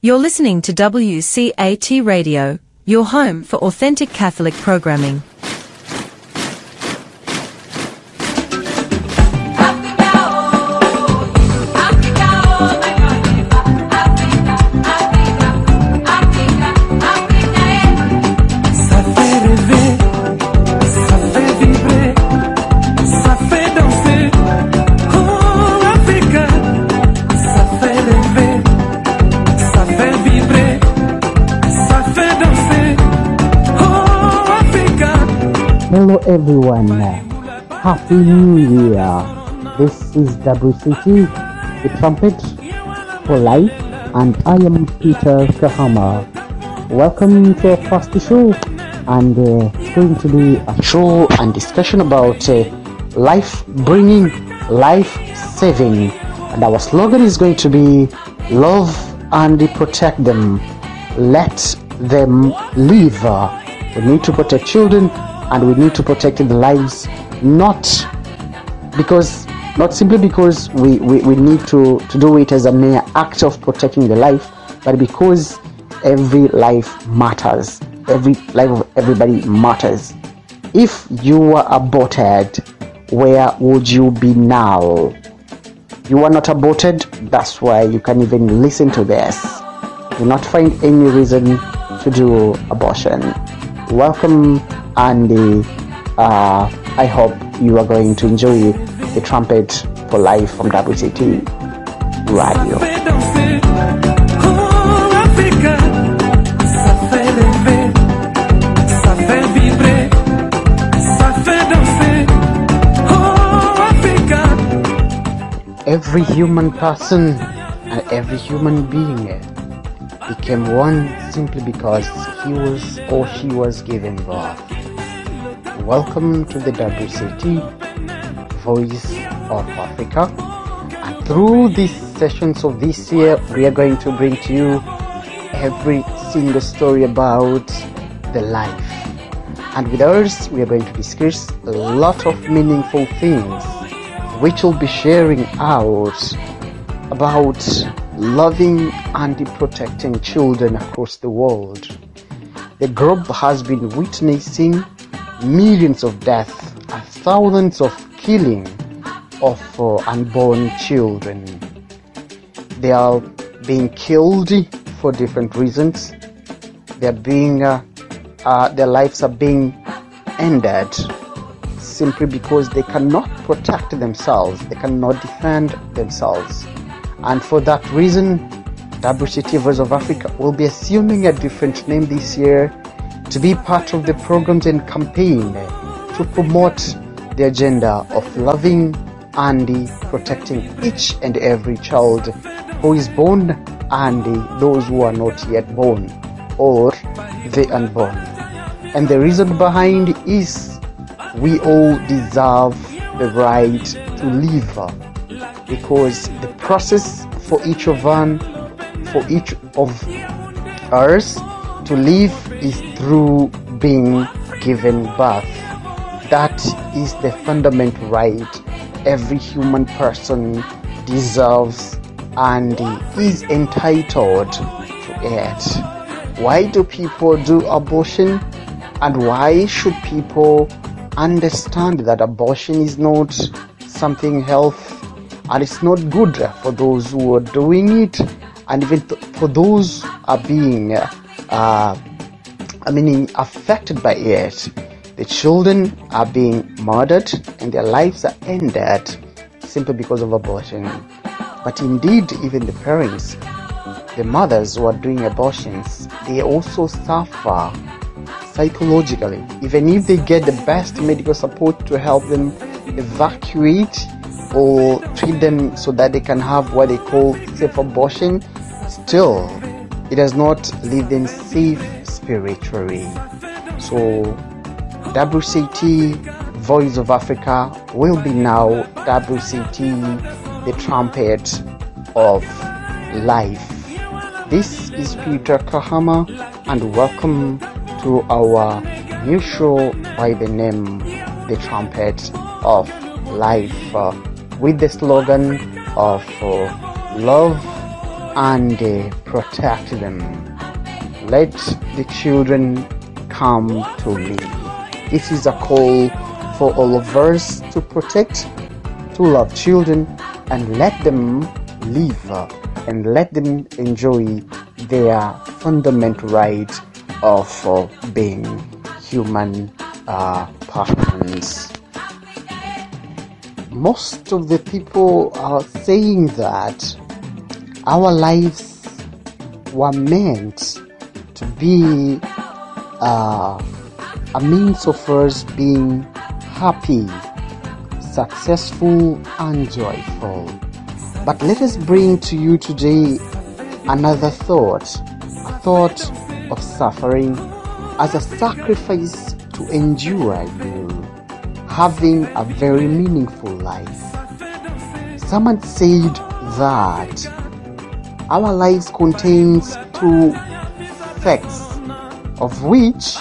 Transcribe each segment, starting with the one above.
You're listening to WCAT Radio, your home for authentic Catholic programming. Everyone, Happy New Year. This is WCT, the trumpet for life, and I am Peter Kahama. Welcome to our first show, and uh, it's going to be a show and discussion about uh, life bringing, life saving, and our slogan is going to be love and protect them, let them live. We need to protect children and we need to protect the lives, not because not simply because we, we, we need to, to do it as a mere act of protecting the life, but because every life matters. Every life of everybody matters. If you were aborted, where would you be now? You are not aborted, that's why you can even listen to this. Do not find any reason to do abortion. Welcome, and uh, I hope you are going to enjoy the trumpet for life from WCT Radio. Every human person and every human being became one simply because he was or she was given birth. Welcome to the WCT Voice of Africa. And through these sessions of this year, we are going to bring to you every single story about the life. And with ours, we are going to discuss a lot of meaningful things which will be sharing out about loving and protecting children across the world. The group has been witnessing millions of deaths and thousands of killing of uh, unborn children. They are being killed for different reasons. They are being, uh, uh, their lives are being ended simply because they cannot protect themselves, they cannot defend themselves. And for that reason, WCT Voice of Africa will be assuming a different name this year to be part of the programs and campaign to promote the agenda of loving and protecting each and every child who is born and those who are not yet born or the unborn. And the reason behind is we all deserve the right to live because the process for each of one for each of us to live is through being given birth. That is the fundamental right? Every human person deserves and is entitled to it. Why do people do abortion? And why should people understand that abortion is not something health and it's not good for those who are doing it? And even for those are being uh, I mean affected by it the children are being murdered and their lives are ended simply because of abortion. But indeed even the parents the mothers who are doing abortions they also suffer psychologically. Even if they get the best medical support to help them evacuate or treat them so that they can have what they call safe abortion still it does not leave them safe spiritually so WCT Voice of Africa will be now WCT the trumpet of life this is Peter Kahama and welcome to our new show by the name The Trumpet of Life uh, with the slogan of uh, love and uh, protect them. Let the children come to me. This is a call for all of us to protect, to love children, and let them live and let them enjoy their fundamental right of uh, being human uh, persons. Most of the people are saying that our lives were meant to be uh, a means of us being happy, successful, and joyful. But let us bring to you today another thought, a thought of suffering as a sacrifice to endure you, having a very meaningful life. Someone said that our lives contains two facts of which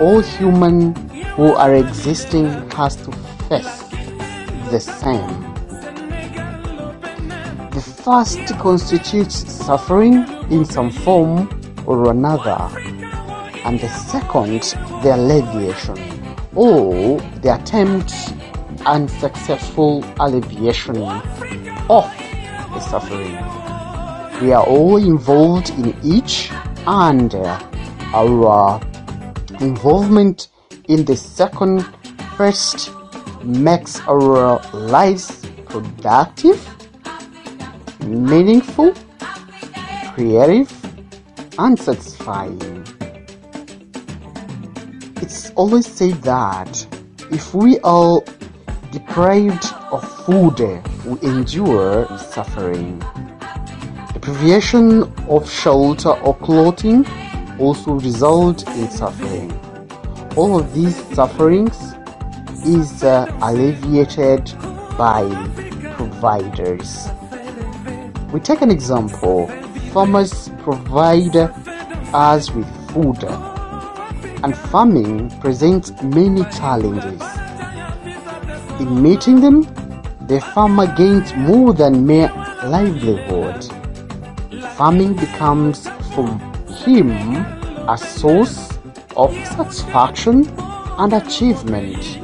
all human who are existing has to face the same. The first constitutes suffering in some form or another, and the second the alleviation or the attempt and successful alleviation of the suffering. We are all involved in each and uh, our involvement in the second first makes our lives productive, meaningful, creative, and satisfying. It's always said that if we are deprived of food, we endure suffering. The privation of shelter or clothing also result in suffering. All of these sufferings is uh, alleviated by providers. We take an example. Farmers provide us with food, and farming presents many challenges. In meeting them, the farmer gains more than mere livelihood. Farming becomes for him a source of satisfaction and achievement.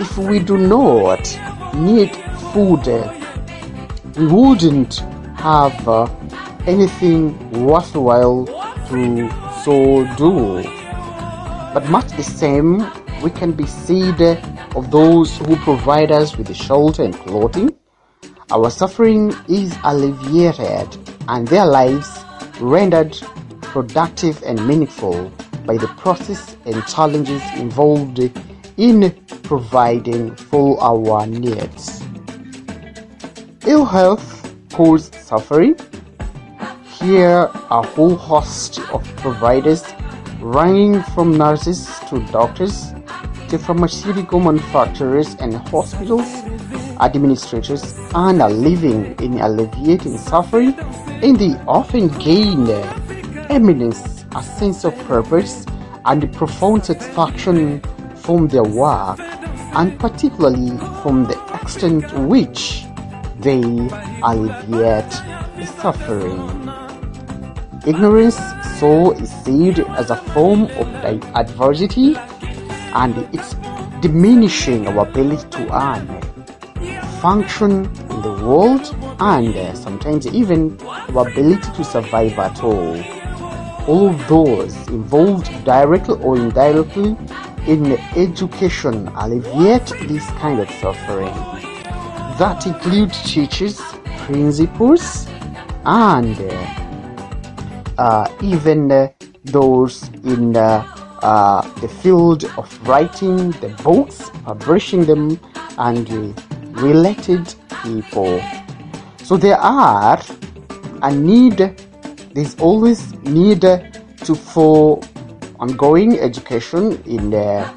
If we do not need food, we wouldn't have uh, anything worthwhile to so do. But much the same, we can be said of those who provide us with shelter and clothing. Our suffering is alleviated and their lives rendered productive and meaningful by the process and challenges involved in providing for our needs. Ill health causes suffering. Here, a whole host of providers, ranging from nurses to doctors to pharmaceutical manufacturers and hospitals, administrators, and are living in alleviating suffering, and they often gain uh, eminence, a sense of purpose, and a profound satisfaction from their work, and particularly from the extent to which they alleviate the suffering. Ignorance, so is seen as a form of adversity, and it's diminishing our ability to earn, function in the world, and uh, sometimes even our ability to survive at all. All those involved directly or indirectly in education alleviate this kind of suffering. That includes teachers, principals, and uh, uh, even uh, those in uh, uh, the field of writing the books, publishing them, and uh, related people. So there are a need. There's always need to for ongoing education in uh,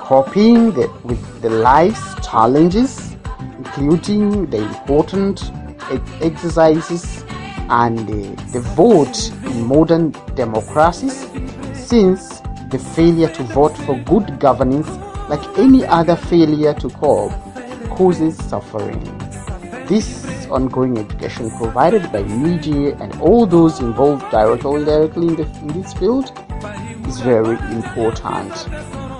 coping the, with the life's challenges, including the important exercises and uh, the vote in modern democracies, since the failure to vote for good governance, like any other failure to cope, causes suffering. This ongoing education provided by media and all those involved directly or indirectly in, the, in this field is very important.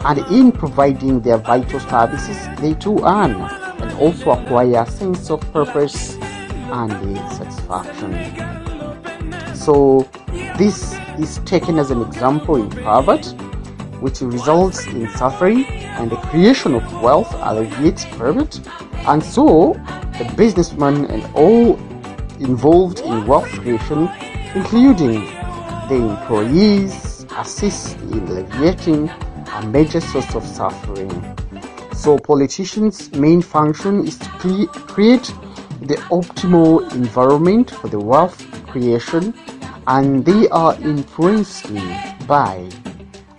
And in providing their vital services, they too earn and also acquire a sense of purpose and satisfaction. So, this is taken as an example in poverty, which results in suffering, and the creation of wealth alleviates poverty, and so the businessman and all involved in wealth creation, including the employees, assist in alleviating a major source of suffering. So, politicians' main function is to cre- create the optimal environment for the wealth creation, and they are influenced by,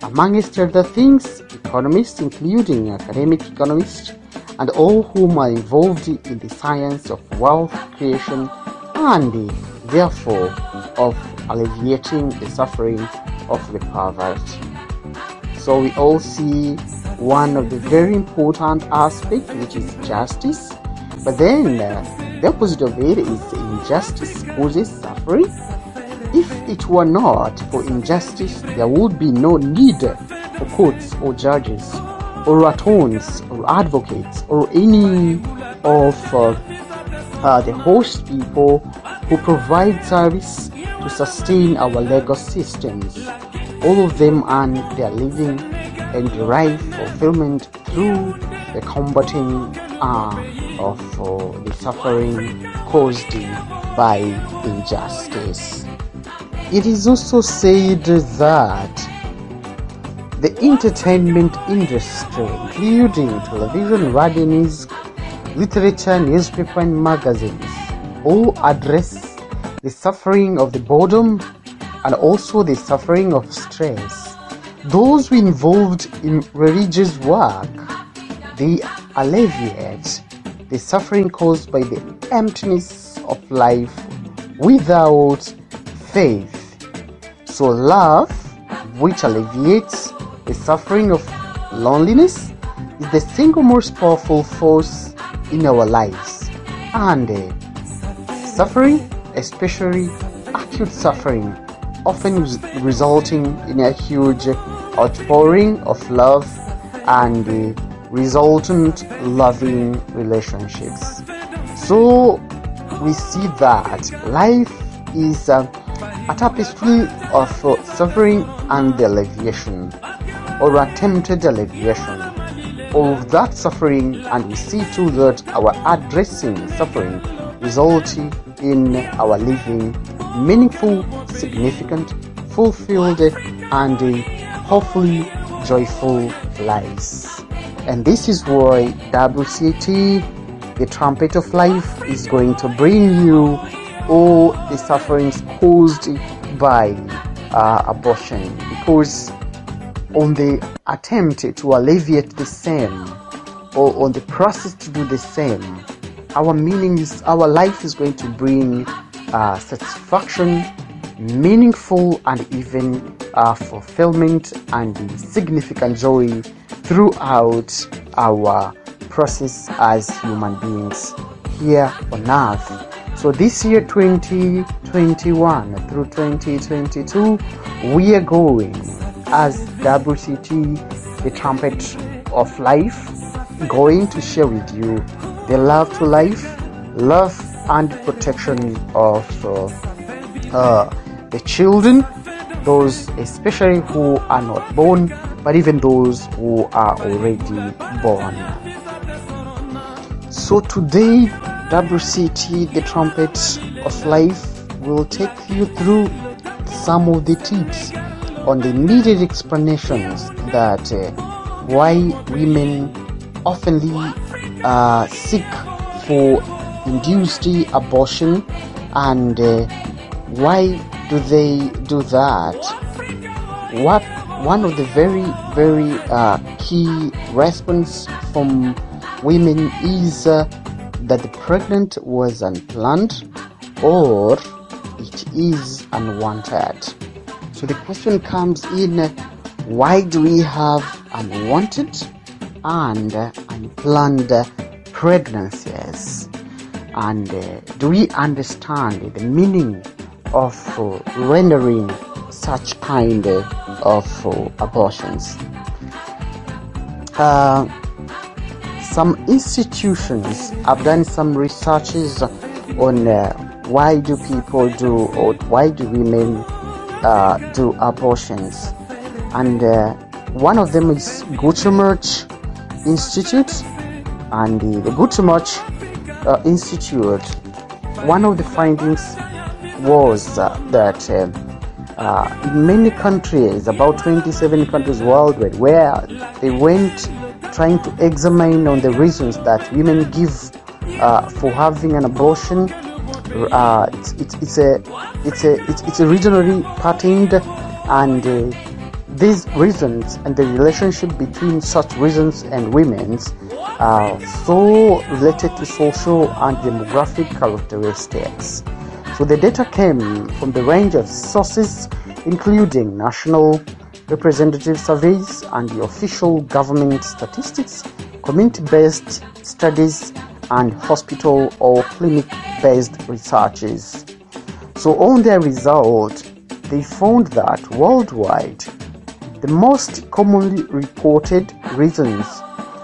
amongst other things, economists, including academic economists, and all whom are involved in the science of wealth creation and therefore of alleviating the suffering of the perverse. So we all see one of the very important aspects, which is justice. But then uh, the opposite of it is injustice causes suffering. If it were not for injustice, there would be no need for courts or judges or attorneys or advocates or any of uh, uh, the host people who provide service to sustain our legal systems. All of them earn their living and derive fulfillment through the combating uh, of uh, the suffering caused by injustice. It is also said that the entertainment industry, including television, radio, news, literature, newspaper, and magazines, all address the suffering of the boredom and also the suffering of stress. Those who involved in religious work, they alleviate the suffering caused by the emptiness of life without faith. So love, which alleviates the suffering of loneliness, is the single most powerful force in our lives. And uh, suffering, especially acute suffering, often res- resulting in a huge outpouring of love and uh, resultant loving relationships. So we see that life is uh, a tapestry of uh, suffering and alleviation, or attempted alleviation of that suffering, and we see too that our addressing suffering results in our living meaningful, significant, fulfilled, and hopefully joyful lives. And this is why WCT, the trumpet of life, is going to bring you all the sufferings caused by uh, abortion. Because on the attempt to alleviate the same, or on the process to do the same, our meaning is our life is going to bring uh, satisfaction, meaningful, and even uh, fulfillment and significant joy throughout our process as human beings here on earth. So this year 2021 through 2022, we are going as WCT, the trumpet of life, going to share with you the love to life, love and protection of uh, uh, the children, those especially who are not born, but even those who are already born. So today, WCT, the trumpet of life, will take you through some of the tips on the needed explanations that uh, why women oftenly uh, seek for induced abortion and uh, why do they do that? What one of the very very uh, key response from women is uh, that the pregnant was unplanned or it is unwanted so the question comes in why do we have unwanted and unplanned pregnancies And uh, do we understand the meaning of rendering such kind of abortions? Uh, some institutions have done some researches on uh, why do people do or why do women uh, do abortions. And uh, one of them is Guttmacher Institute and the, the uh, Institute. One of the findings was uh, that uh, uh, in many countries about 27 countries worldwide where they went trying to examine on the reasons that women give for having an abortion uh, it's, it's, it's a it's a it's, it's a regionally patterned and uh, these reasons and the relationship between such reasons and women's are so related to social and demographic characteristics. So the data came from the range of sources including national representative surveys and the official government statistics, community-based studies and hospital or clinic-based researches. So on their result, they found that worldwide, the most commonly reported reasons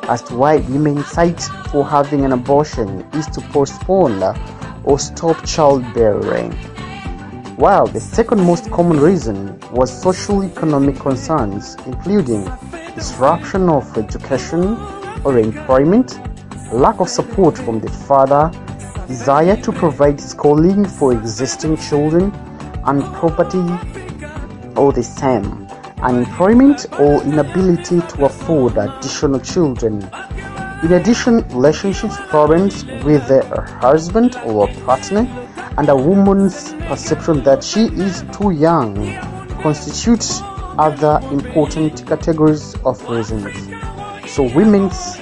as to why women cite for having an abortion is to postpone or stop childbearing. While the second most common reason was social economic concerns, including disruption of education or employment, lack of support from the father, desire to provide schooling for existing children, and property or the same, unemployment or inability to afford additional children. In addition, relationships problems with her husband or partner and a woman's perception that she is too young constitutes other important categories of reasons. So women's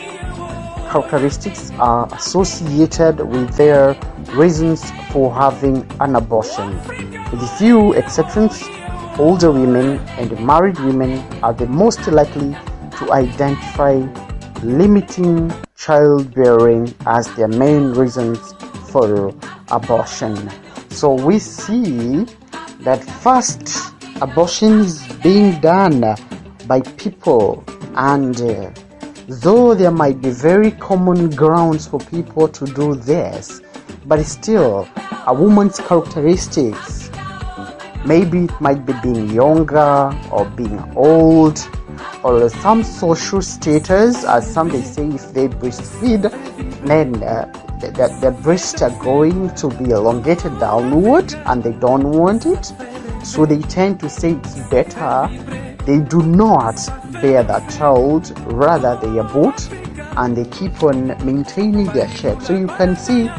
characteristics are associated with their reasons for having an abortion. With a few exceptions, older women and married women are the most likely to identify limiting childbearing as their main reasons for abortion. So we see that first abortion is being done by people and uh, though there might be very common grounds for people to do this but still a woman's characteristics. Maybe it might be being younger or being old or some social status as some they say if they breastfeed then uh, breasts are going to be elongated downward and they don't want it. So they tend to say it's better they do not bear that child rather they abort and they keep on maintaining their shape so you can see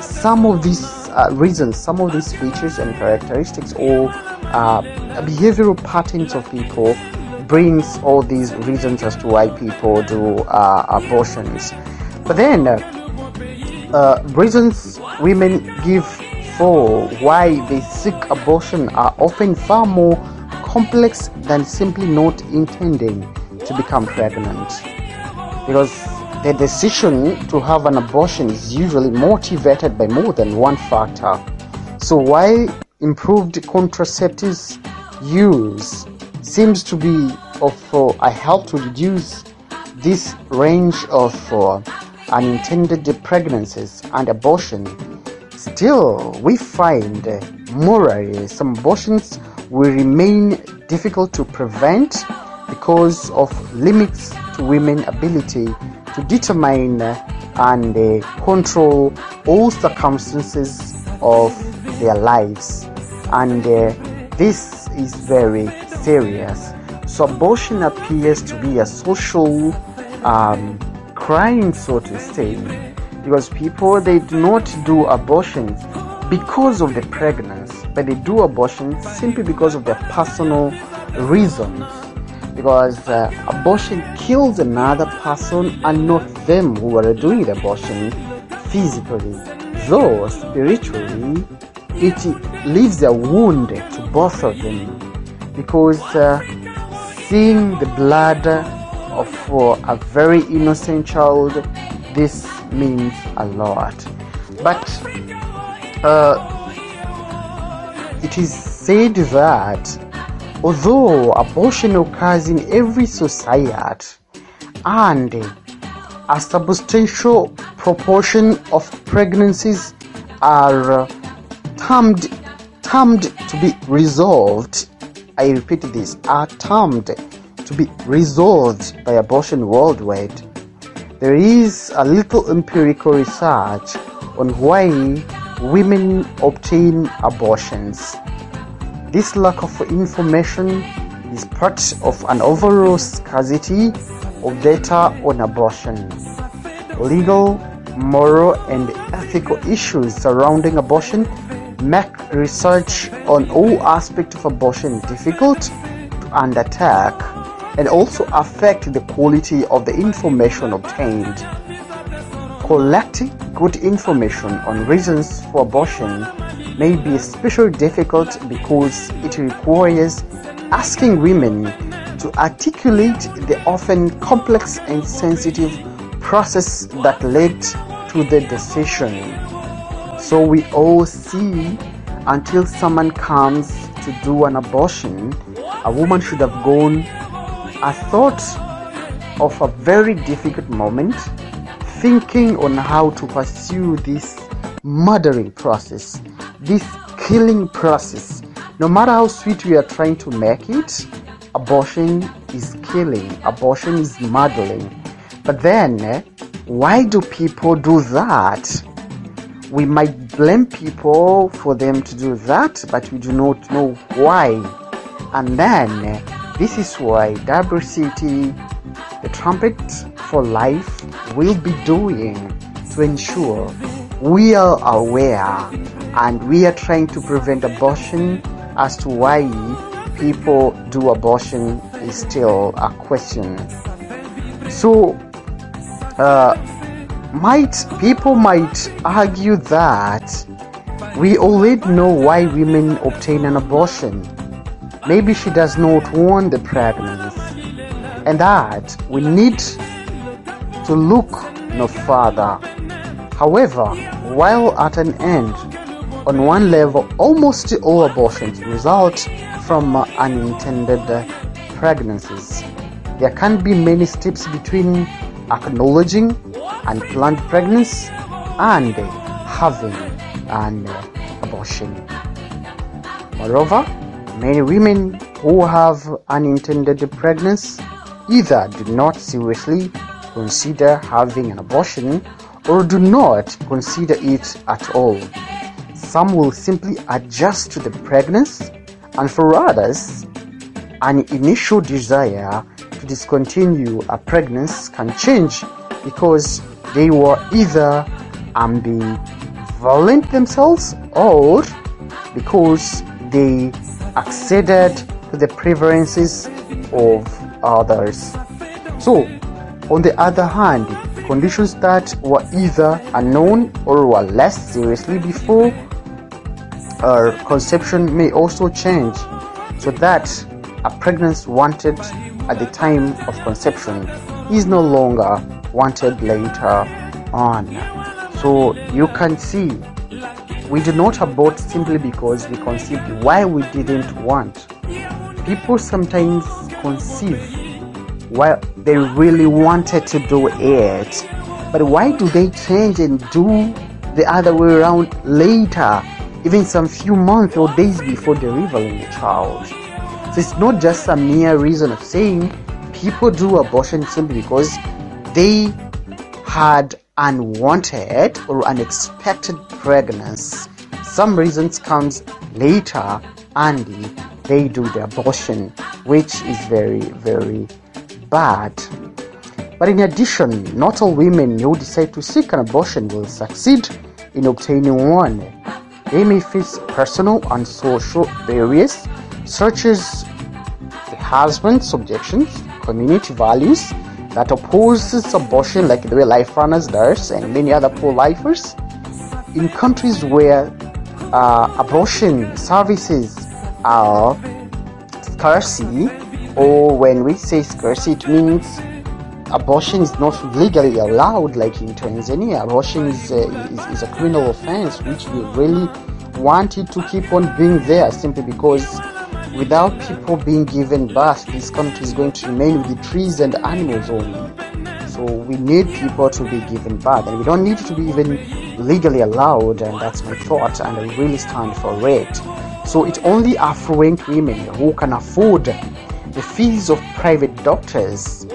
some of these uh, reasons some of these features and characteristics or uh, behavioral patterns of people brings all these reasons as to why people do uh, abortions. But then uh, reasons women give for why they seek abortion are often far more complex than simply not intending to become pregnant. Because the decision to have an abortion is usually motivated by more than one factor. So, why improved contraceptives use seems to be of uh, a help to reduce this range of uh, unintended pregnancies and abortion. Still, we find uh, morally some abortions will remain difficult to prevent because of limits to women's ability to determine and uh, control all circumstances of their lives. And uh, this is very serious. So abortion appears to be a social um, crime so to say because people they do not do abortions because of the pregnancy but they do abortion simply because of their personal reasons. Because uh, abortion kills another person and not them who are doing the abortion physically. Though spiritually it leaves a wound to both of them. Because uh, seeing the blood of uh, a very innocent child this means a lot. But uh, it is said that although abortion occurs in every society and a substantial proportion of pregnancies are termed, termed to be resolved, I repeat this, are termed to be resolved by abortion worldwide. There is a little empirical research on why women obtain abortions. This lack of information is part of an overall scarcity of data on abortion. Legal, moral, and ethical issues surrounding abortion make research on all aspects of abortion difficult to undertake and also affect the quality of the information obtained. Collecting good information on reasons for abortion may be especially difficult because it requires asking women to articulate the often complex and sensitive process that led to the decision. So we all see until someone comes to do an abortion, a woman should have gone a thought of a very difficult moment thinking on how to pursue this murdering process, this killing process. No matter how sweet we are trying to make it, abortion is killing, abortion is murdering. But then, why do people do that? We might blame people for them to do that, but we do not know why. And then, this is why WCT, the Trumpet for Life, will be doing to ensure we are aware and we are trying to prevent abortion as to why people do abortion is still a question. So, uh, might people might argue that we already know why women obtain an abortion. Maybe she does not want the pregnancy, and that we need to look no further. However, while at an end, on one level, almost all abortions result from unintended pregnancies. There can be many steps between acknowledging unplanned pregnancy and having an abortion. Moreover, many women who have unintended pregnancy either do not seriously consider having an abortion or do not consider it at all. Some will simply adjust to the pregnancy, and for others, an initial desire to discontinue a pregnancy can change because they were either ambivalent themselves or because they acceded to the preferences of others. So, on the other hand, conditions that were either unknown or were less seriously before uh, conception may also change so that a pregnancy wanted at the time of conception is no longer wanted later on. So you can see we do not abort simply because we conceived why we didn't want. People sometimes conceive while they really wanted to do it. But why do they change and do the other way around later, even some few months or days before delivering the child? So it's not just a mere reason of saying people do abortion simply because they had unwanted or unexpected pregnancy. Some reasons comes later and they do the abortion, which is very, very bad. But in addition, not all women who decide to seek an abortion will succeed in obtaining one. They may face personal and social barriers, such as the husband's objections, community values that opposes abortion, like the way Life Runners does, and many other pro-lifers. In countries where uh, abortion services are scarcity, or when we say scarcity, it means abortion is not legally allowed like in Tanzania. Abortion is, uh, is, is a criminal offense which we really wanted to keep on being there simply because without people being given birth, this country is going to remain with the trees and animals only. So we need people to be given birth, and we don't need to be even legally allowed. And that's my thought, and I really stand for it. So it's only affluent women who can afford the fees of private doctors,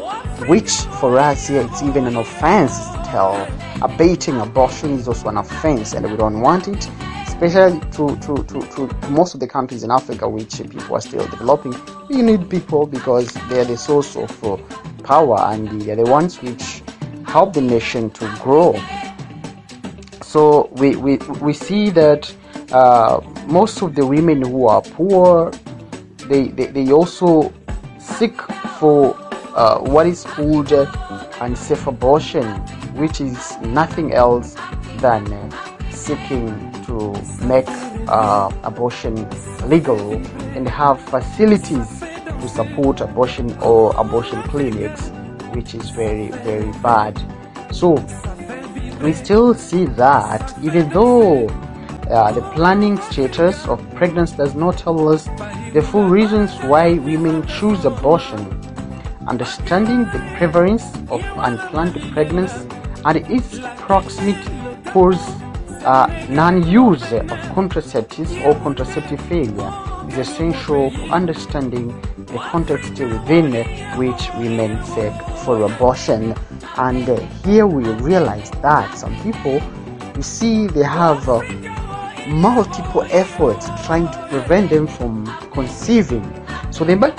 which for us here it's even an offense still. Abating abortion is also an offense, and we don't want it especially to, to, to, to, most of the countries in Africa which people are still developing. We need people because they are the source of uh, power and they are the ones which help the nation to grow. So we, we, we see that uh, most of the women who are poor, they, they, they also seek for uh, what is called uh, unsafe abortion, which is nothing else than uh, seeking to make uh, abortion legal and have facilities to support abortion or abortion clinics, which is very, very bad. So, we still see that even though uh, the planning status of pregnancy does not tell us the full reasons why women choose abortion, understanding the prevalence of unplanned pregnancy and its proximate cause uh, non-use of contraceptives or contraceptive failure is essential for understanding the context within which women seek for abortion. And uh, here we realize that some people, you see, they have uh, multiple efforts trying to prevent them from conceiving. So they might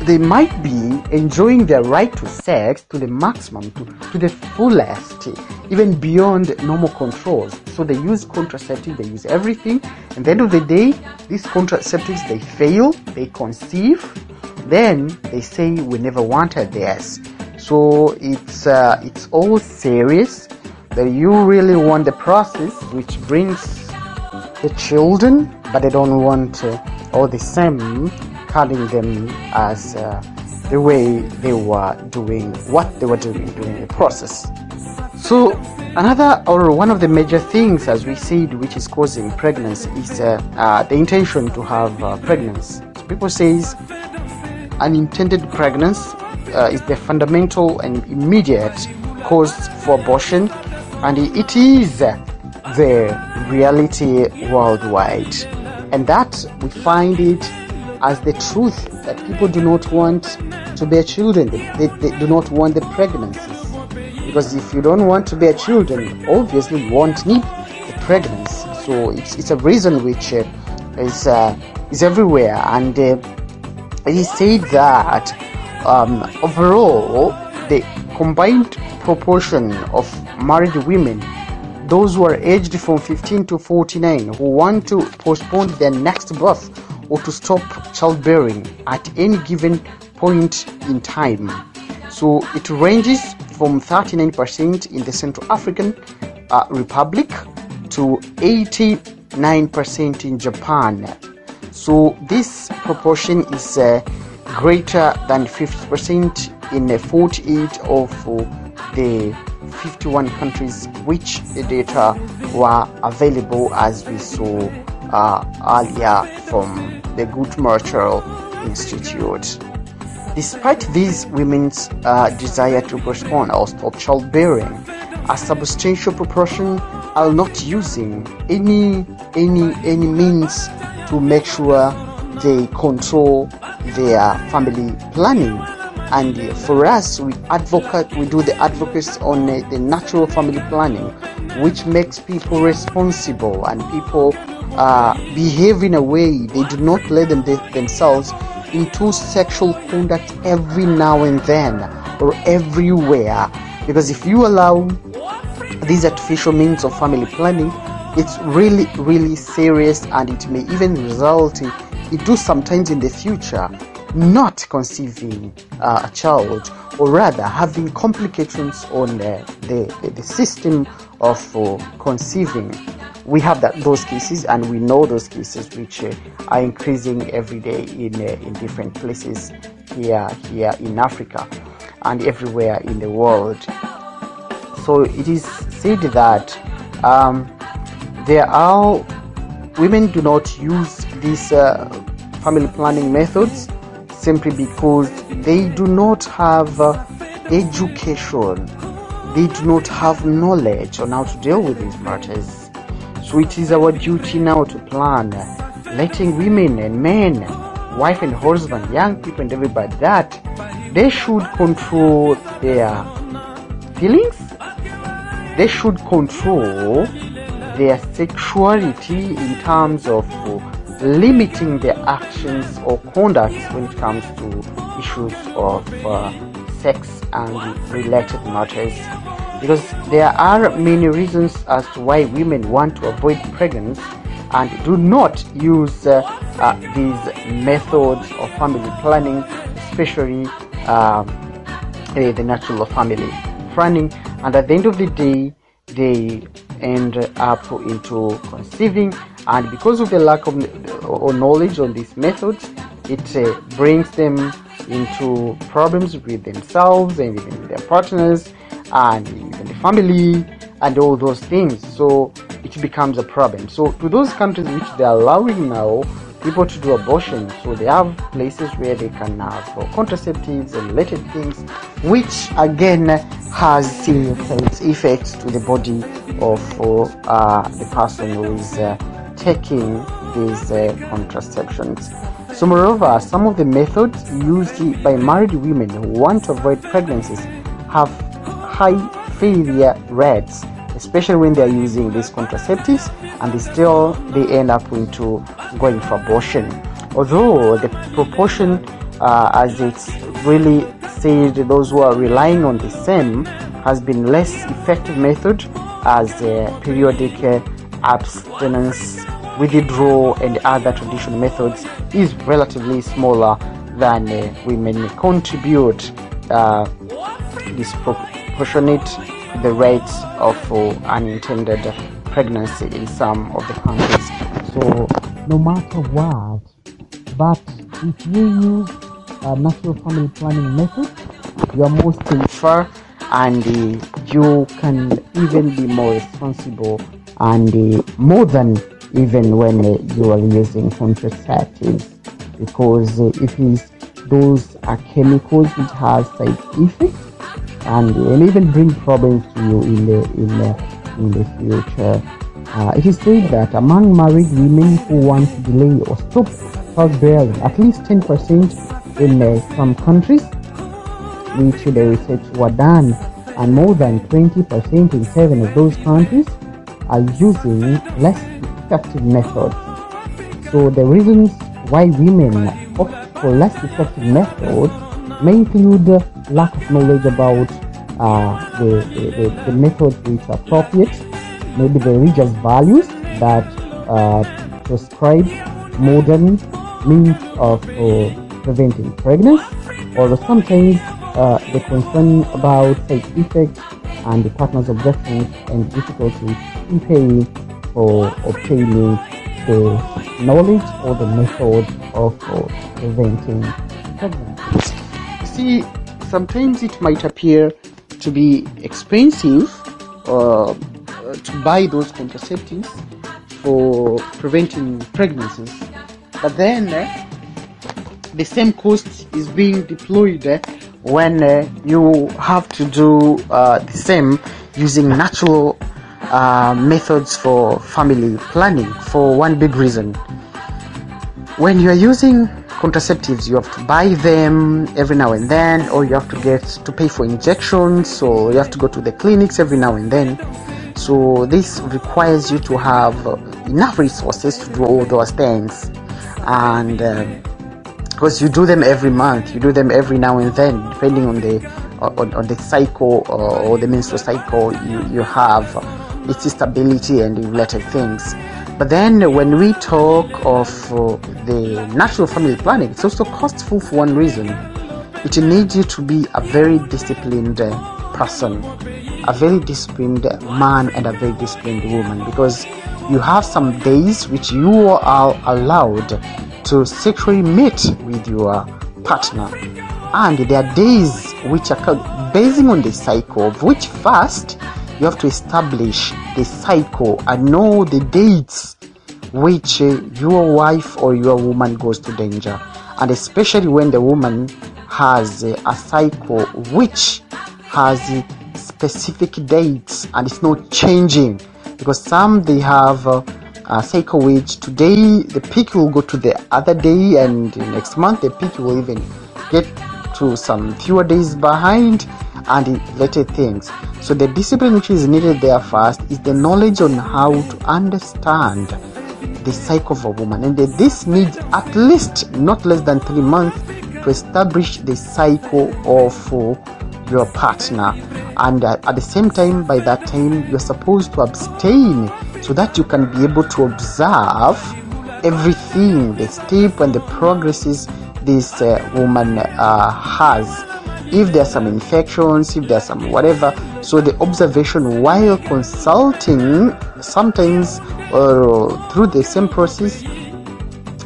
they might be enjoying their right to sex to the maximum, to, to the fullest, even beyond normal controls. So they use contraceptives, they use everything. And the end of the day, these contraceptives they fail, they conceive, then they say we never wanted this. So it's uh, it's all serious that you really want the process which brings the children, but they don't want uh, all the same calling them as uh, the way they were doing what they were doing during the process. So another or one of the major things, as we said, which is causing pregnancy is uh, uh, the intention to have uh, pregnancy. So people says unintended pregnancy uh, is the fundamental and immediate cause for abortion, and it is the reality worldwide, and that we find it as the truth that people do not want to bear children. They, they, they do not want the pregnancies. Because if you don't want to bear children, obviously you won't need the pregnancy. So it's, it's a reason which uh, is, uh, is everywhere. And uh, he said that um, overall, the combined proportion of married women those who are aged from 15 to 49 who want to postpone their next birth or to stop childbearing at any given point in time. So it ranges from 39% in the Central African uh, Republic to 89% in Japan. So this proportion is uh, greater than 50% in 48 of uh, the 51 countries which data were available as we saw uh, earlier from the Guttmacher Institute. Despite these women's uh, desire to postpone or stop childbearing, a substantial proportion are not using any any any means to make sure they control their family planning and for us we advocate we do the advocacy on uh, the natural family planning which makes people responsible and people uh, behave in a way they do not let them themselves into sexual conduct every now and then or everywhere. Because if you allow these artificial means of family planning it's really really serious and it may even result in it do sometimes in the future not conceiving uh, a child, or rather having complications on the, the, the, system of uh, conceiving. We have that, those cases, and we know those cases which uh, are increasing every day in, uh, in different places here, here in Africa. and everywhere in the world. So it is said that um, there are women do not use these uh, family planning methods simply because they do not have uh, education, they do not have knowledge on how to deal with these matters. So it is our duty now to plan, letting women and men, wife and husband, young people and everybody that they should control their feelings, they should control their sexuality in terms of uh, limiting their actions or conduct when it comes to issues of uh, sex and related matters. Because there are many reasons as to why women want to avoid pregnancy and do not use uh, uh, these methods of family planning especially um, the natural family planning. And at the end of the day they end up into conceiving and because of the lack of knowledge on these methods it uh, brings them into problems with themselves and even with their partners and even the family and all those things. So it becomes a problem. So to those countries which they're allowing now people to do abortion so they have places where they can have uh, contraceptives and related things which again has serious effects to the body of uh, the person who is uh, taking these uh, contraceptions. So moreover some of the methods used by married women who want to avoid pregnancies have high failure rates especially when they are using these contraceptives and they still they end up into going for abortion. Although the proportion uh, as it's really said those who are relying on the same has been less effective method as uh, periodic uh, abstinence withdrawal and other traditional methods is relatively smaller than uh, women contribute uh, disproportionate the rates of uh, unintended pregnancy in some of the countries. So no matter what, but if you use a natural family planning method, you are more safer and uh, you can even be more responsible and uh, more than even when you are using contraceptives because it is those are chemicals which have side effects and, and even bring problems to you in the in the, in the future. Uh, it is said that among married women who want to delay or stop childbearing, at least 10% in uh, some countries, which the research were done, and more than 20% in seven of those countries are using less effective methods. So the reasons why women opt for less effective methods may include lack of knowledge about uh, the, the, the, methods which are appropriate, maybe the religious values that uh, prescribe modern means of uh, preventing pregnancy, or sometimes uh, the concern about side effects and the partner's objections and difficulty in paying for obtaining the knowledge or the method of uh, preventing pregnancy. See, sometimes it might appear to be expensive uh, to buy those contraceptives for preventing pregnancies, but then uh, the same cost is being deployed uh, when uh, you have to do uh, the same using natural uh, methods for family planning for one big reason. When you are using contraceptives, you have to buy them every now and then, or you have to get to pay for injections, or you have to go to the clinics every now and then. So this requires you to have enough resources to do all those things, and um, because you do them every month, you do them every now and then, depending on the on, on the cycle or, or the menstrual cycle you, you have, its stability and related things. But then when we talk of uh, the natural family planning, it's also costful for one reason. It needs you to be a very disciplined uh, person, a very disciplined man and a very disciplined woman because you have some days which you are allowed to sexually meet with your partner. And there are days which are basing on the cycle, of which first you have to establish the cycle and know the dates which uh, your wife or your woman goes to danger. And especially when the woman has uh, a cycle which has uh, specific dates and it's not changing because some they have a cycle which today the peak will go to the other day and next month the peak will even get to some fewer days behind and related things. So the discipline which is needed there first is the knowledge on how to understand the cycle of a woman. And this needs at least not less than three months to establish the cycle of your partner. And uh, at the same time by that time you're supposed to abstain so that you can be able to observe everything the step and the progresses this uh, woman uh, has if there's some infections if there's some whatever so the observation while consulting sometimes or through the same process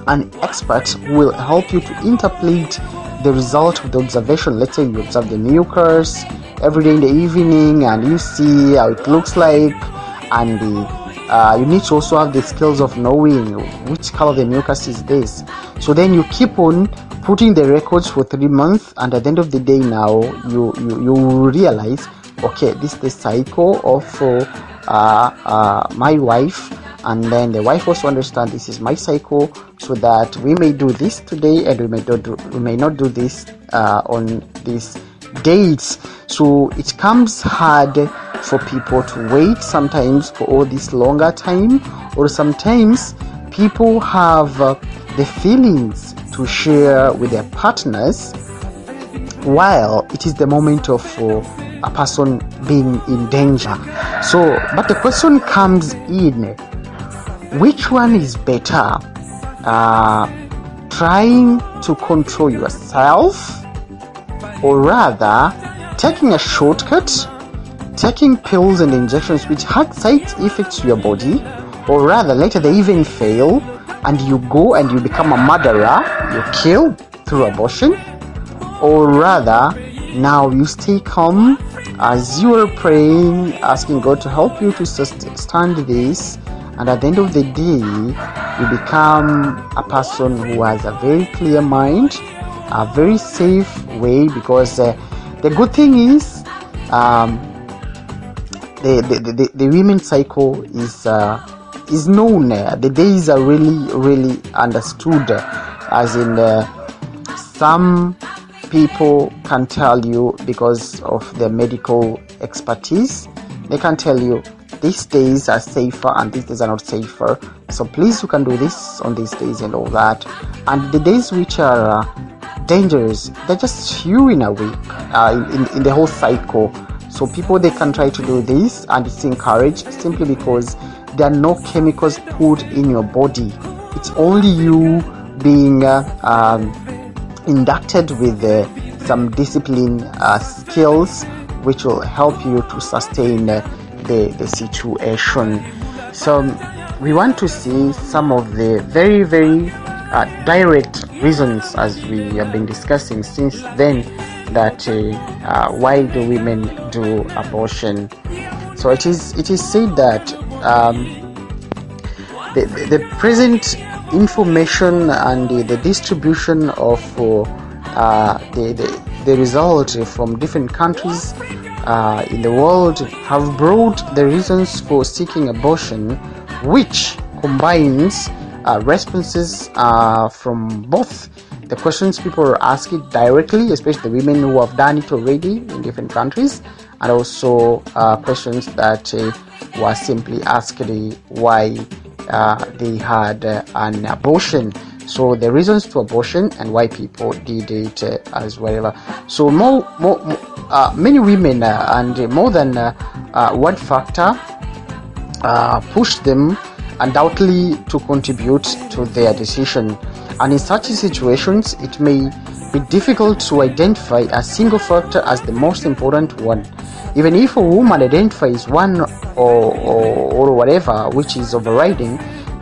an expert will help you to interpret the result of the observation. Let's say you observe the mucus every day in the evening and you see how it looks like, and the, uh, you need to also have the skills of knowing which color the mucus is this. So then you keep on putting the records for three months, and at the end of the day, now you you, you realize, okay, this is the cycle of uh, uh, my wife and then the wife also understand this is my cycle so that we may do this today and we may not do, we may not do this uh, on these dates so it comes hard for people to wait sometimes for all this longer time or sometimes people have uh, the feelings to share with their partners while it is the moment of uh, a person being in danger so but the question comes in which one is better? Uh, trying to control yourself, or rather, taking a shortcut, taking pills and injections which had side effects to your body, or rather, later they even fail, and you go and you become a murderer, you kill through abortion, or rather, now you stay calm as you are praying, asking God to help you to stand this and at the end of the day you become a person who has a very clear mind a very safe way because uh, the good thing is um, the, the, the, the women cycle is uh, is known. The days are really really understood. As in uh, some people can tell you because of their medical expertise they can tell you these days are safer and these days are not safer. So please you can do this on these days and all that. And the days which are uh, dangerous they're just few in a week uh, in, in the whole cycle so people they can try to do this and it's encouraged simply because there are no chemicals put in your body it's only you being uh, um, inducted with uh, some discipline uh, skills which will help you to sustain uh, the, the situation. So we want to see some of the very, very uh, direct reasons as we have been discussing since then that uh, uh, why do women do abortion. So it is it is said that um, the, the, present information and the, the distribution of uh, the, the, the result from different countries uh, in the world have brought the reasons for seeking abortion, which combines uh, responses uh, from both the questions people are asking directly, especially the women who have done it already in different countries, and also uh, questions that uh, were simply asked why uh, they had an abortion. So the reasons to abortion and why people did it uh, as well. So more, more, many women and more than one factor uh, push them undoubtedly to contribute to their decision and in such situations it may be difficult to identify a single factor as the most important one even if a woman identifies one or, or, or whatever which is overriding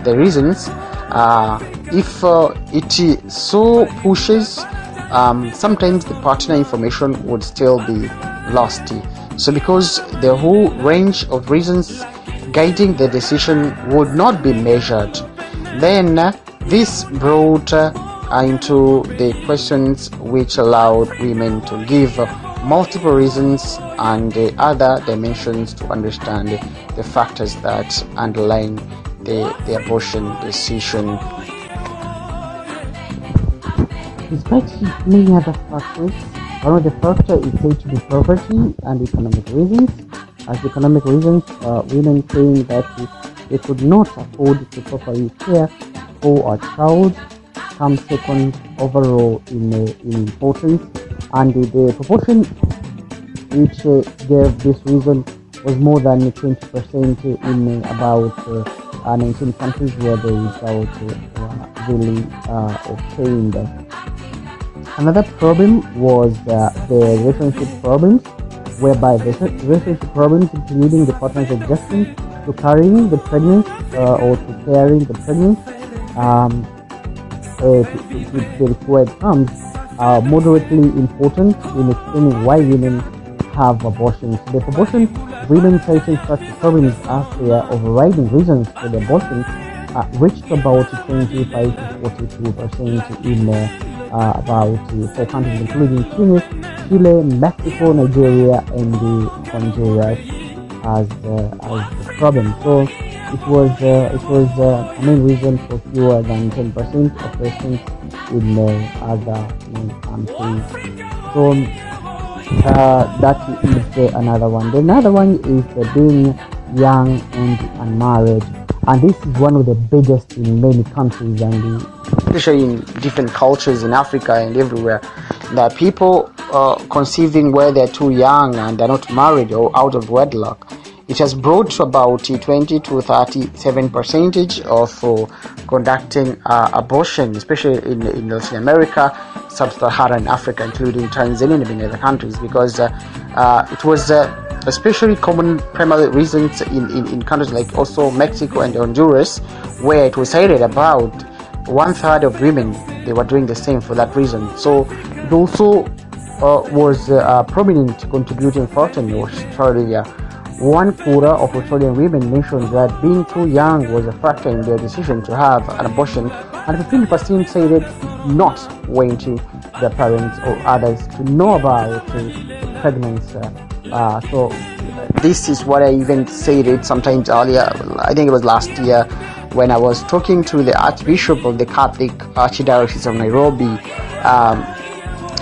the reasons uh, if uh, it so pushes um, sometimes the partner information would still be lost. So, because the whole range of reasons guiding the decision would not be measured, then uh, this brought uh, into the questions which allowed women to give multiple reasons and other dimensions to understand the factors that underline the, the abortion decision. Despite many other factors, one of the factors is said to be poverty and economic reasons. As economic reasons, uh, women saying that they could not afford to properly care for a child come second overall in, uh, in importance and the proportion which uh, gave this reason was more than 20% in about uh, 19 countries where the result uh, really obtained. Another problem was the relationship problems, whereby the relationship problems including the partner's objection to carrying the pregnancy uh, or to carrying the pregnancy um, uh, to, to, to the required terms are moderately important in explaining why women have abortions. The proportion women citing such problems as their overriding reasons for the abortion uh, reached about 25 to 42 percent in uh, uh, about four countries, including Chile, Mexico, Nigeria, and the Honduras as uh, as the problem. So it was uh, it was uh, a main reason for fewer than 10 percent of patients in the other countries. So uh, that is another one. The another one is the being young and unmarried, and this is one of the biggest in many countries, and especially in different cultures in Africa and everywhere, that people are conceiving where they're too young and they're not married or out of wedlock it has brought about 20 to 37 percentage of uh, conducting uh, abortion, especially in, in Latin America, sub-Saharan Africa, including Tanzania and many other countries, because uh, uh it was uh, especially common primary reasons in, in, in, countries like also Mexico and Honduras, where it was cited about one third of women they were doing the same for that reason. So it also uh, was a prominent contributing factor in Australia one quarter of Australian women mentioned that being too young was a factor in their decision to have an abortion, and 15% said it not waiting their parents or others to know about the pregnancy. Uh, so this is what I even said it sometimes earlier. I think it was last year when I was talking to the Archbishop of the Catholic Archdiocese of Nairobi. Um,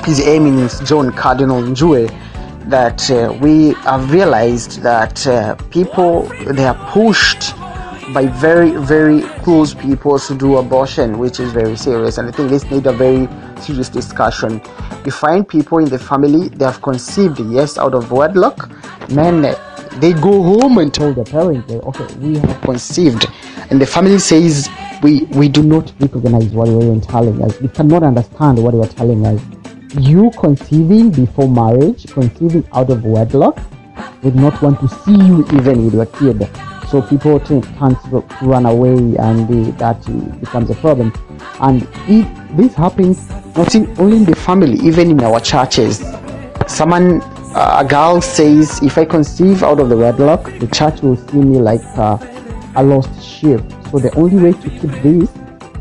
His Eminence John Cardinal Njue that uh, we have realized that uh, people they are pushed by very very close people to do abortion which is very serious. And i think this needs a very serious discussion. You find people in the family they have conceived yes out of wedlock. Men they go home and tell the parents okay we have conceived. And the family says we we do not recognize what you are telling us. We cannot understand what you are telling us you conceiving before marriage, conceiving out of wedlock, would not want to see you even with your kid. So people tend to run away, and that becomes a problem. And if this happens not in, only in the family, even in our churches. Someone, uh, a girl says, if I conceive out of the wedlock, the church will see me like uh, a lost sheep. So the only way to keep this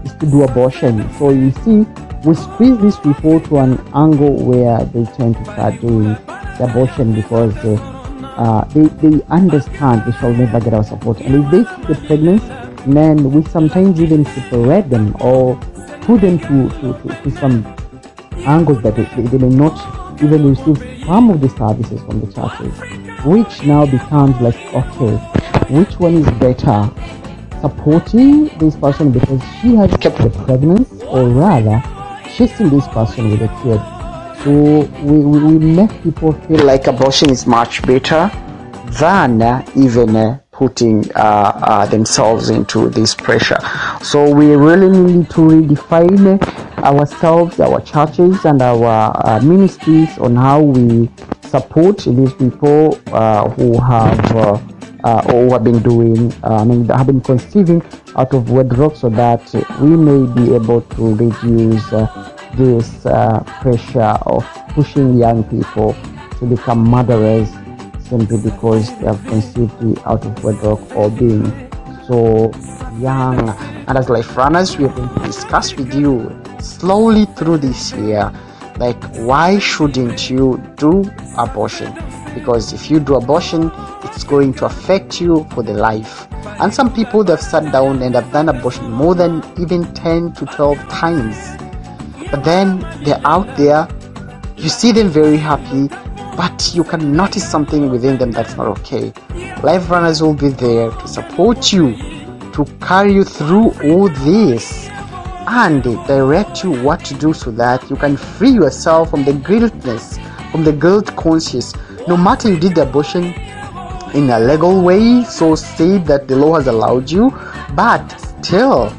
is to do abortion. So you see, we squeeze these people to an angle where they tend to start doing the abortion because uh, uh, they, they understand they shall never get our support. And if they get pregnant, then we sometimes even separate them or put them to, to, to, to some angles that they, they, may not even receive some of the services from the churches, which now becomes like, okay, which one is better? Supporting this person because she has kept the pregnancy, or rather, chasing this person with a kid. So we, we, we make people feel like abortion is much better than uh, even uh, putting uh, themselves into this pressure. So we really need to redefine ourselves, our churches, and our ministries on how we support these people who have uh, uh, have been doing, I mean, have been conceiving out of wedlock so that we may be able to reduce this uh, pressure of pushing young people to become murderers simply because they have conceived out of wedlock or being so young. And as life runners, we are going to discuss with you slowly through this year, like why shouldn't you do abortion? Because if you do abortion, it's going to affect you for the life. And some people they've sat down and have done abortion more than even 10 to 12 times. But then they're out there, you see them very happy, but you can notice something within them that's not okay. Life runners will be there to support you, to carry you through all this, and direct you what to do so that you can free yourself from the guiltness, from the guilt conscious. No matter you did the abortion in a legal way, so say that the law has allowed you, but still,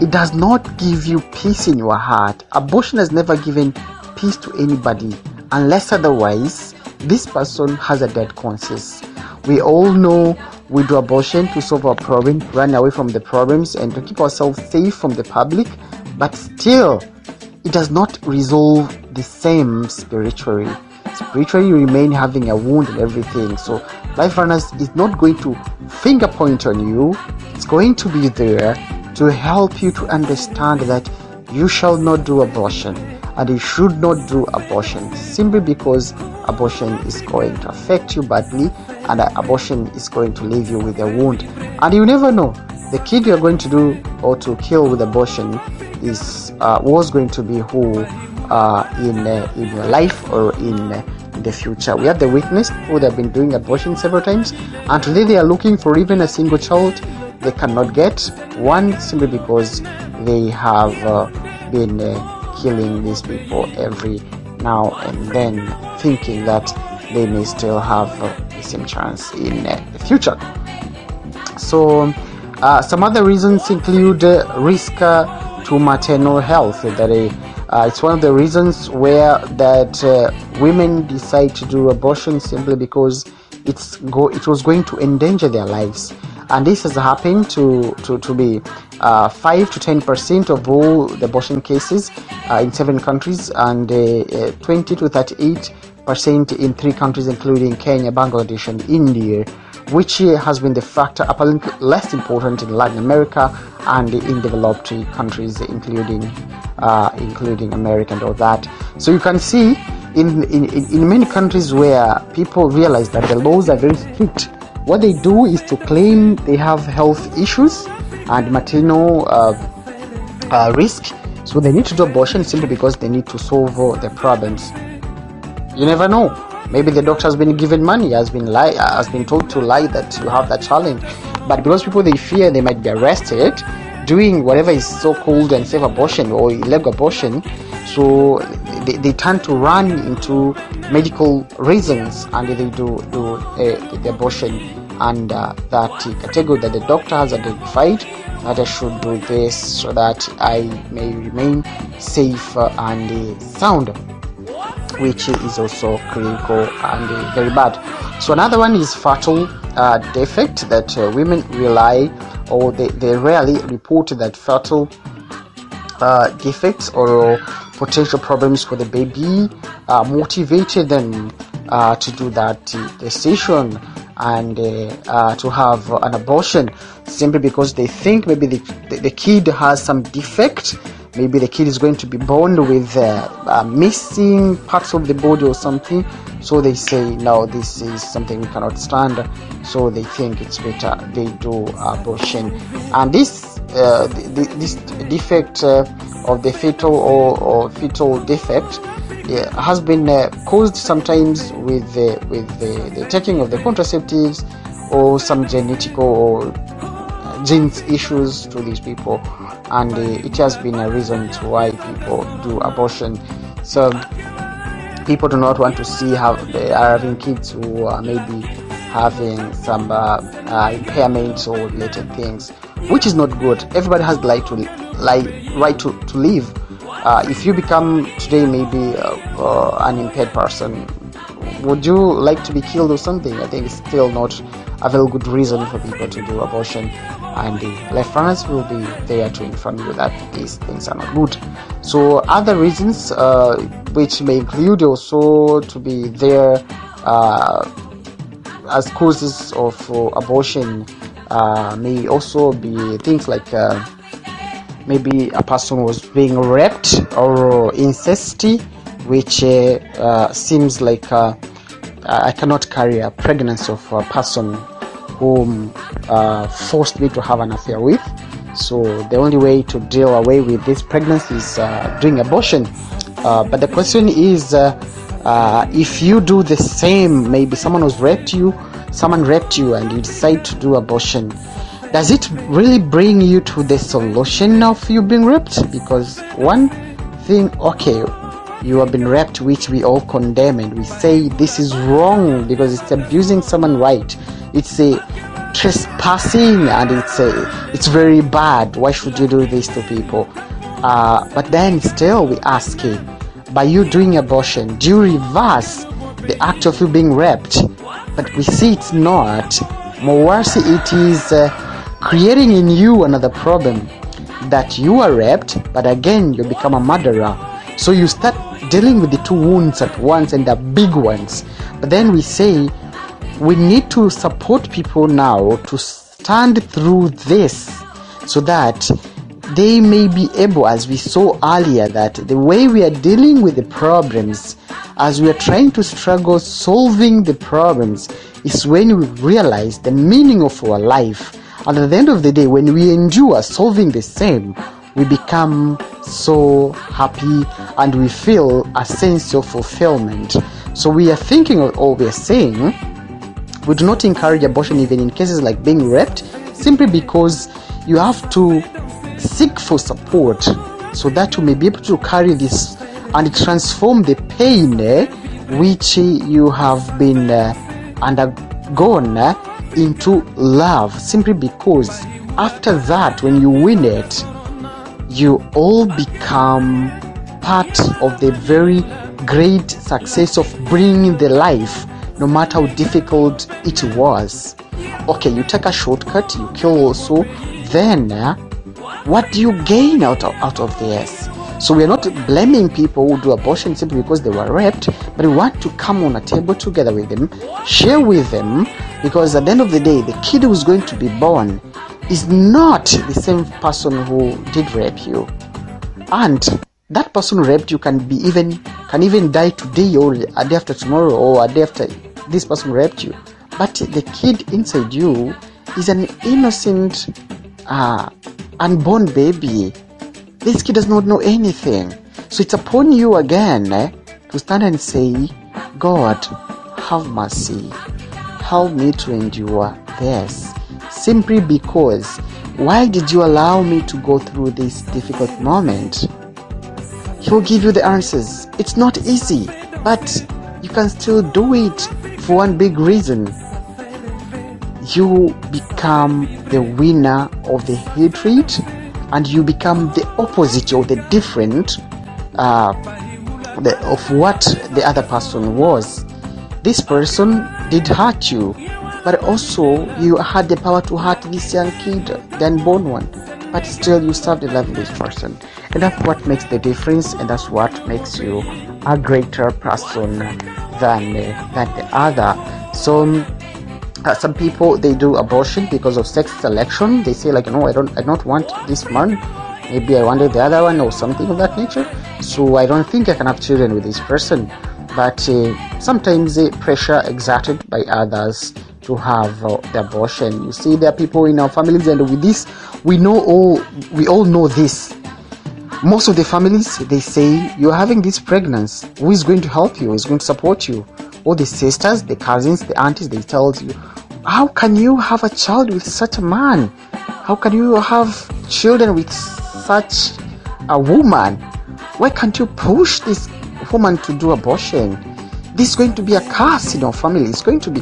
it does not give you peace in your heart. Abortion has never given peace to anybody unless otherwise this person has a dead conscience. We all know we do abortion to solve our problem, run away from the problems, and to keep ourselves safe from the public, but still, it does not resolve the same spiritually. Spiritually, you remain having a wound and everything. So, Life Runners is not going to finger point on you, it's going to be there to help you to understand that you shall not do abortion and you should not do abortion simply because abortion is going to affect you badly and abortion is going to leave you with a wound and you never know the kid you're going to do or to kill with abortion is uh, was going to be who in uh, in your life or in uh, the future. We have the witness who have been doing abortion several times and today they are looking for even a single child they cannot get one simply because they have uh, been uh, killing these people every now and then thinking that they may still have uh, the same chance in uh, the future. So uh, some other reasons include uh, risk to maternal health. That it's one of the reasons where that women decide to do abortion simply because it's go it was going to endanger their lives. And this has happened to to, to be uh, 5 to 10 percent of all the abortion cases uh, in seven countries and uh, 20 to 38 percent in three countries including Kenya, Bangladesh and India which has been the factor apparently less important in Latin America and in developed countries including uh, including America and all that. So you can see in, in, in many countries where people realize that the laws are very strict what they do is to claim they have health issues and maternal uh, uh, risk. So they need to do abortion simply because they need to solve the problems. You never know maybe the doctor has been given money has been lie has been told to lie that you have that challenge. But because people they fear they might be arrested doing whatever is so called and safe abortion or illegal abortion so they, they tend to run into medical reasons and they do do uh, the abortion. Under uh, that category that the doctor has identified that I should do this so that I may remain safe and uh, sound which is also critical and very bad. So another one is fatal uh, defect that uh, women rely or they, they rarely report that fatal uh, defects or potential problems for the baby uh, motivated them uh, to do that decision and uh, to have an abortion simply because they think maybe the, the, the, kid has some defect maybe the kid is going to be born with uh, missing parts of the body or something. So they say no this is something we cannot stand. So they think it's better they do abortion. And this uh, this defect uh, of the fetal or, or fetal defect uh, has been uh, caused sometimes with the, with the, the, taking of the contraceptives or some genetic or genes issues to these people and uh, it has been a reason to why people do abortion. So people do not want to see how they are having kids who are maybe having some uh, uh, impairments or related things which is not good. Everybody has the right to like right to, to live. Uh, if you become today maybe uh, an impaired person would you like to be killed or something? I think it's still not a very good reason for people to do abortion, and the runners will be there to inform you that these things are not good. So other reasons, uh, which may include also to be there uh, as causes of abortion, uh, may also be things like uh, maybe a person was being raped or incest, which uh, seems like I cannot carry a pregnancy of a person whom uh, forced me to have an affair with. So the only way to deal away with this pregnancy is uh, doing abortion. Uh, but the question is, uh, uh, if you do the same, maybe someone was raped you, someone raped you, and you decide to do abortion, does it really bring you to the solution of you being raped? Because one thing, okay, you have been raped, which we all condemn and we say this is wrong because it's abusing someone's right. It's a trespassing and it's a, it's very bad. Why should you do this to people? Uh, but then still we ask you, by you doing abortion, do you reverse the act of you being raped? But we see it's not. More worse, it is uh, creating in you another problem that you are raped, but again you become a murderer. So you start dealing with the two wounds at once and the big ones. But then we say we need to support people now to stand through this so that they may be able, as we saw earlier, that the way we are dealing with the problems, as we are trying to struggle solving the problems, is when we realize the meaning of our life. And at the end of the day, when we endure solving the same, we become so happy and we feel a sense of fulfillment. So we are thinking of, all we are saying, we do not encourage abortion even in cases like being raped, simply because you have to seek for support so that you may be able to carry this and transform the pain eh, which you have been uh, undergone eh, into love. Simply because after that when you win it you all become part of the very great success of bringing the life no matter how difficult it was. Okay you take a shortcut you kill also. Then uh, what do you gain out of, out of this? So we are not blaming people who do abortion simply because they were raped but we want to come on a table together with them share with them because at the end of the day the kid who's going to be born is not the same person who did rape you. And that person raped you can be even can even die today or a day after tomorrow or a day after this person raped you. But the kid inside you is an innocent uh, unborn baby. This kid does not know anything. So it's upon you again eh, to stand and say god have mercy. Help me to endure this. Simply because why did you allow me to go through this difficult moment he will give you the answers. It's not easy but you can still do it for one big reason. You become the winner of the hatred and you become the opposite or the different uh, the, of what the other person was. This person did hurt you but also you had the power to hurt this young kid the unborn one but still you serve the love this person. And that's what makes the difference and that's what makes you a greater person than uh, than the other. So uh, some people they do abortion because of sex selection. They say like no i don't i don't want this man. Maybe i wanted the other one or something of that nature. So i don't think i can have children with this person. But uh, sometimes the pressure exerted by others to have uh, the abortion. You see there are people in our families and with this we know all we all know this. Most of the families they say you're having this pregnancy. Who is going to help you? Is going to support you? All the sisters the cousins the aunties they tell you how can you have a child with such a man? How can you have children with such a woman? Why can't you push this woman to do abortion? This is going to be a curse in our family. It's going to be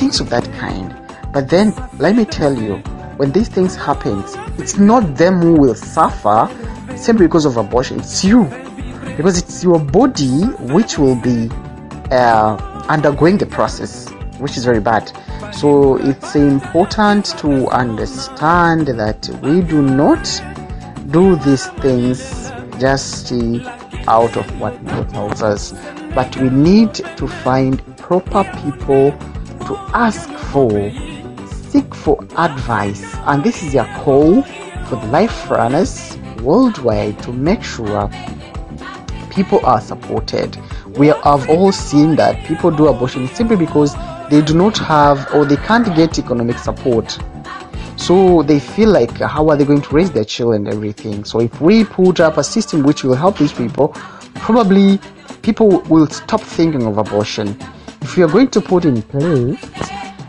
things of that kind. But then let me tell you when these things happen it's not them who will suffer simply because of abortion. It's you. Because it's your body which will be uh, undergoing the process which is very bad. So it's important to understand that we do not do these things just uh, out of what God tells us, but we need to find proper people to ask for, seek for advice, and this is a call for the life runners worldwide to make sure people are supported. We have all seen that people do abortion simply because they do not have or they can't get economic support. So they feel like how are they going to raise their children and everything. So if we put up a system which will help these people, probably people will stop thinking of abortion. If are going to put in place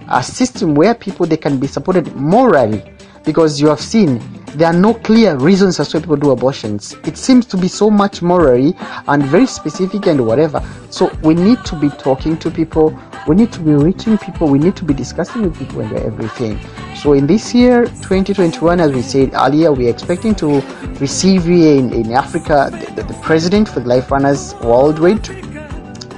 a system where people they can be supported morally, because you have seen there are no clear reasons as to why people do abortions. It seems to be so much morally and very specific and whatever. So we need to be talking to people, we need to be reaching people, we need to be discussing with people and everything. So in this year, 2021, as we said earlier, we are expecting to receive in, in Africa the, the, the president for the Life Runners Worldwide,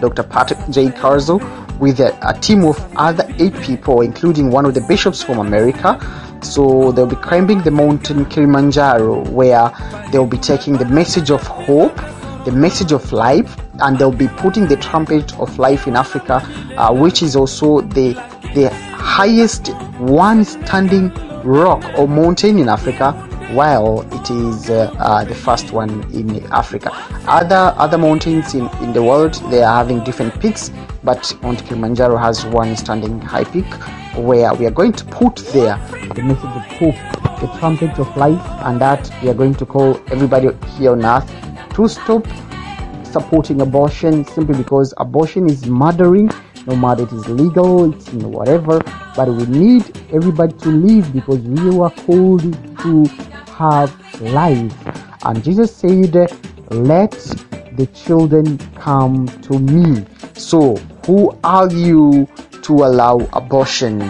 Dr. Patrick J. Carzo, with a, a team of other eight people, including one of the bishops from America. So they'll be climbing the mountain Kilimanjaro, where they'll be taking the message of hope, the message of life, and they'll be putting the trumpet of life in Africa, uh, which is also the the highest one standing rock or mountain in Africa, while it is uh, uh, the first one in Africa. Other other mountains in, in the world they are having different peaks, but Mount Kilimanjaro has one standing high peak where we are going to put there the message of hope, the trumpet of life, and that we are going to call everybody here on earth to stop supporting abortion simply because abortion is murdering no matter it is legal it's you know, whatever but we need everybody to live because we were called to have life. And jesus said let the children come to me. So who are you to allow abortion?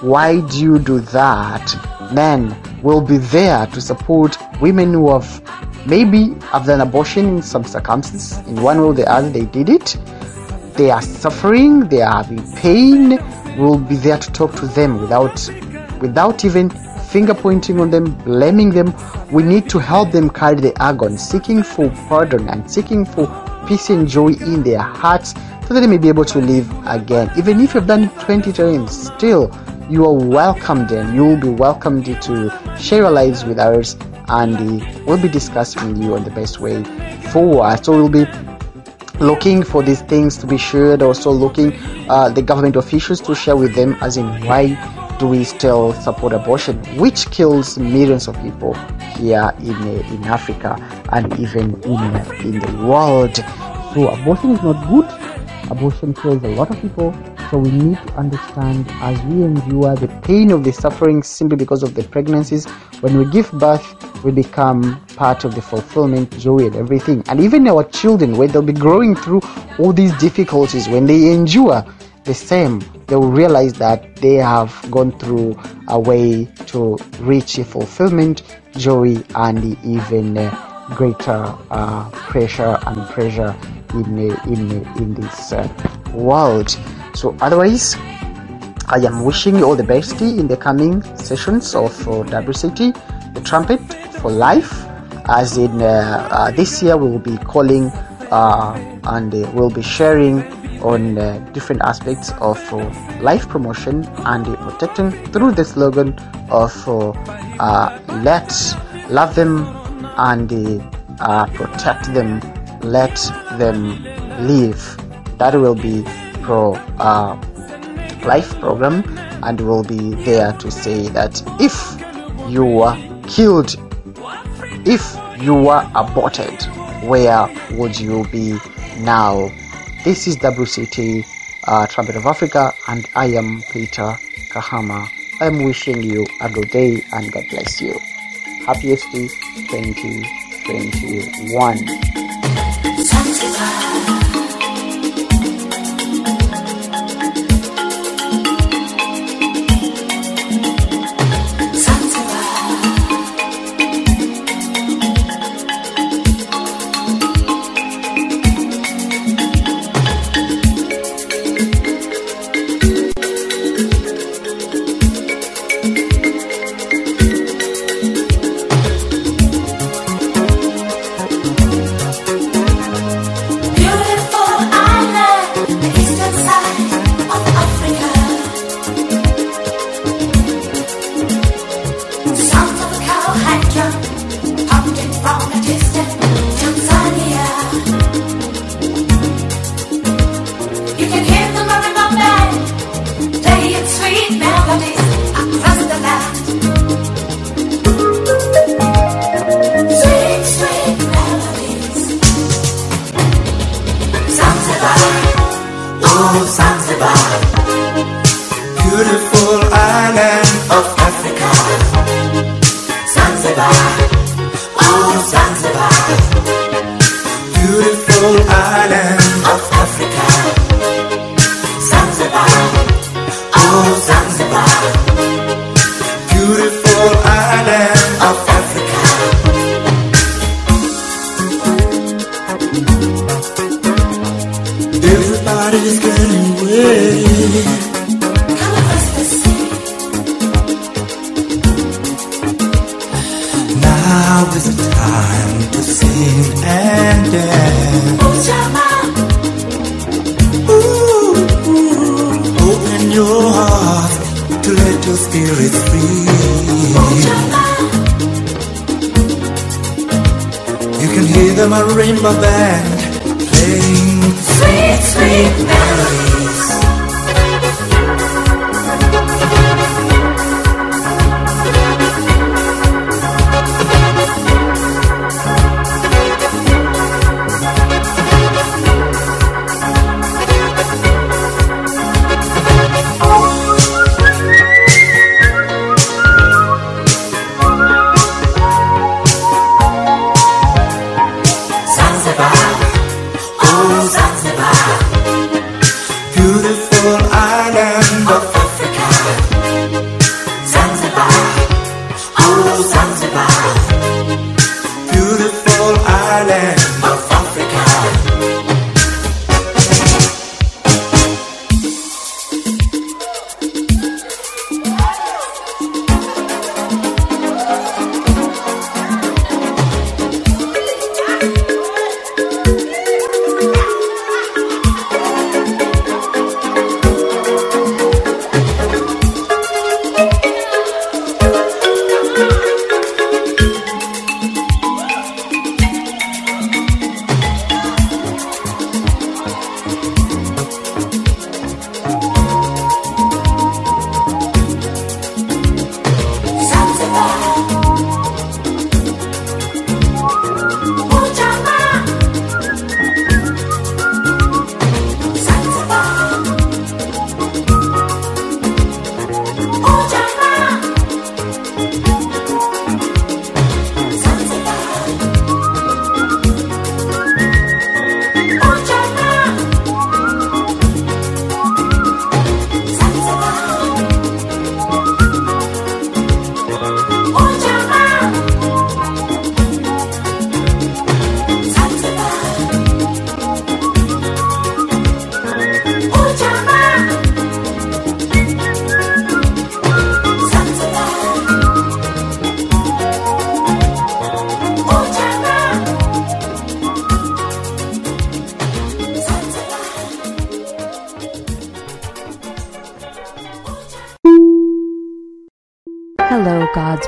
Why do you do that? Men will be there to support women who have maybe have done abortion in some circumstances. In one way or the other they did it. They are suffering they are in pain we'll be there to talk to them without without even finger pointing on them blaming them. We need to help them carry the agony seeking for pardon and seeking for peace and joy in their hearts so that they may be able to live again. Even if you've done it 20 times still you are welcomed and you will be welcomed to share your lives with ours and we'll be discussing you on the best way forward. So we'll be looking for these things to be shared also looking uh, the government officials to share with them as in why do we still support abortion which kills millions of people here in uh, in africa and even in in the world? So abortion is not good. Abortion kills a lot of people. So we need to understand as we endure the pain of the suffering simply because of the pregnancies when we give birth we become part of the fulfillment joy and everything. And even our children when they'll be growing through all these difficulties when they endure the same they will realize that they have gone through a way to reach fulfillment joy and even uh, greater uh, pressure and pressure in uh, in uh, in this uh, world so otherwise I am wishing you all the best in the coming sessions of uh, WCT, the trumpet for life. As in uh, this year, we will be calling uh, and uh, we'll be sharing on uh, different aspects of uh, life promotion and uh, protecting through the slogan of uh, uh, let love them and protect them, let them live. That will be pro. Life program and we'll be there to say that if you were killed if you were aborted where would you be now? This is wct uh, trumpet of africa and i am peter kahama. I am wishing you a good day and god bless you. Happiest 2021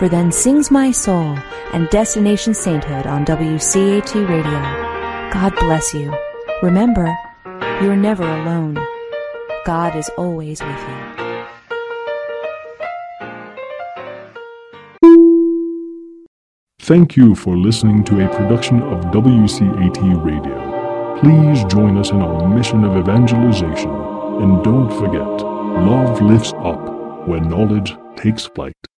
for Then Sings My Soul and Destination Sainthood on WCAT Radio. God bless you. Remember, you're never alone. God is always with you. Thank you for listening to a production of WCAT Radio. Please join us in our mission of evangelization. And don't forget, love lifts up where knowledge takes flight.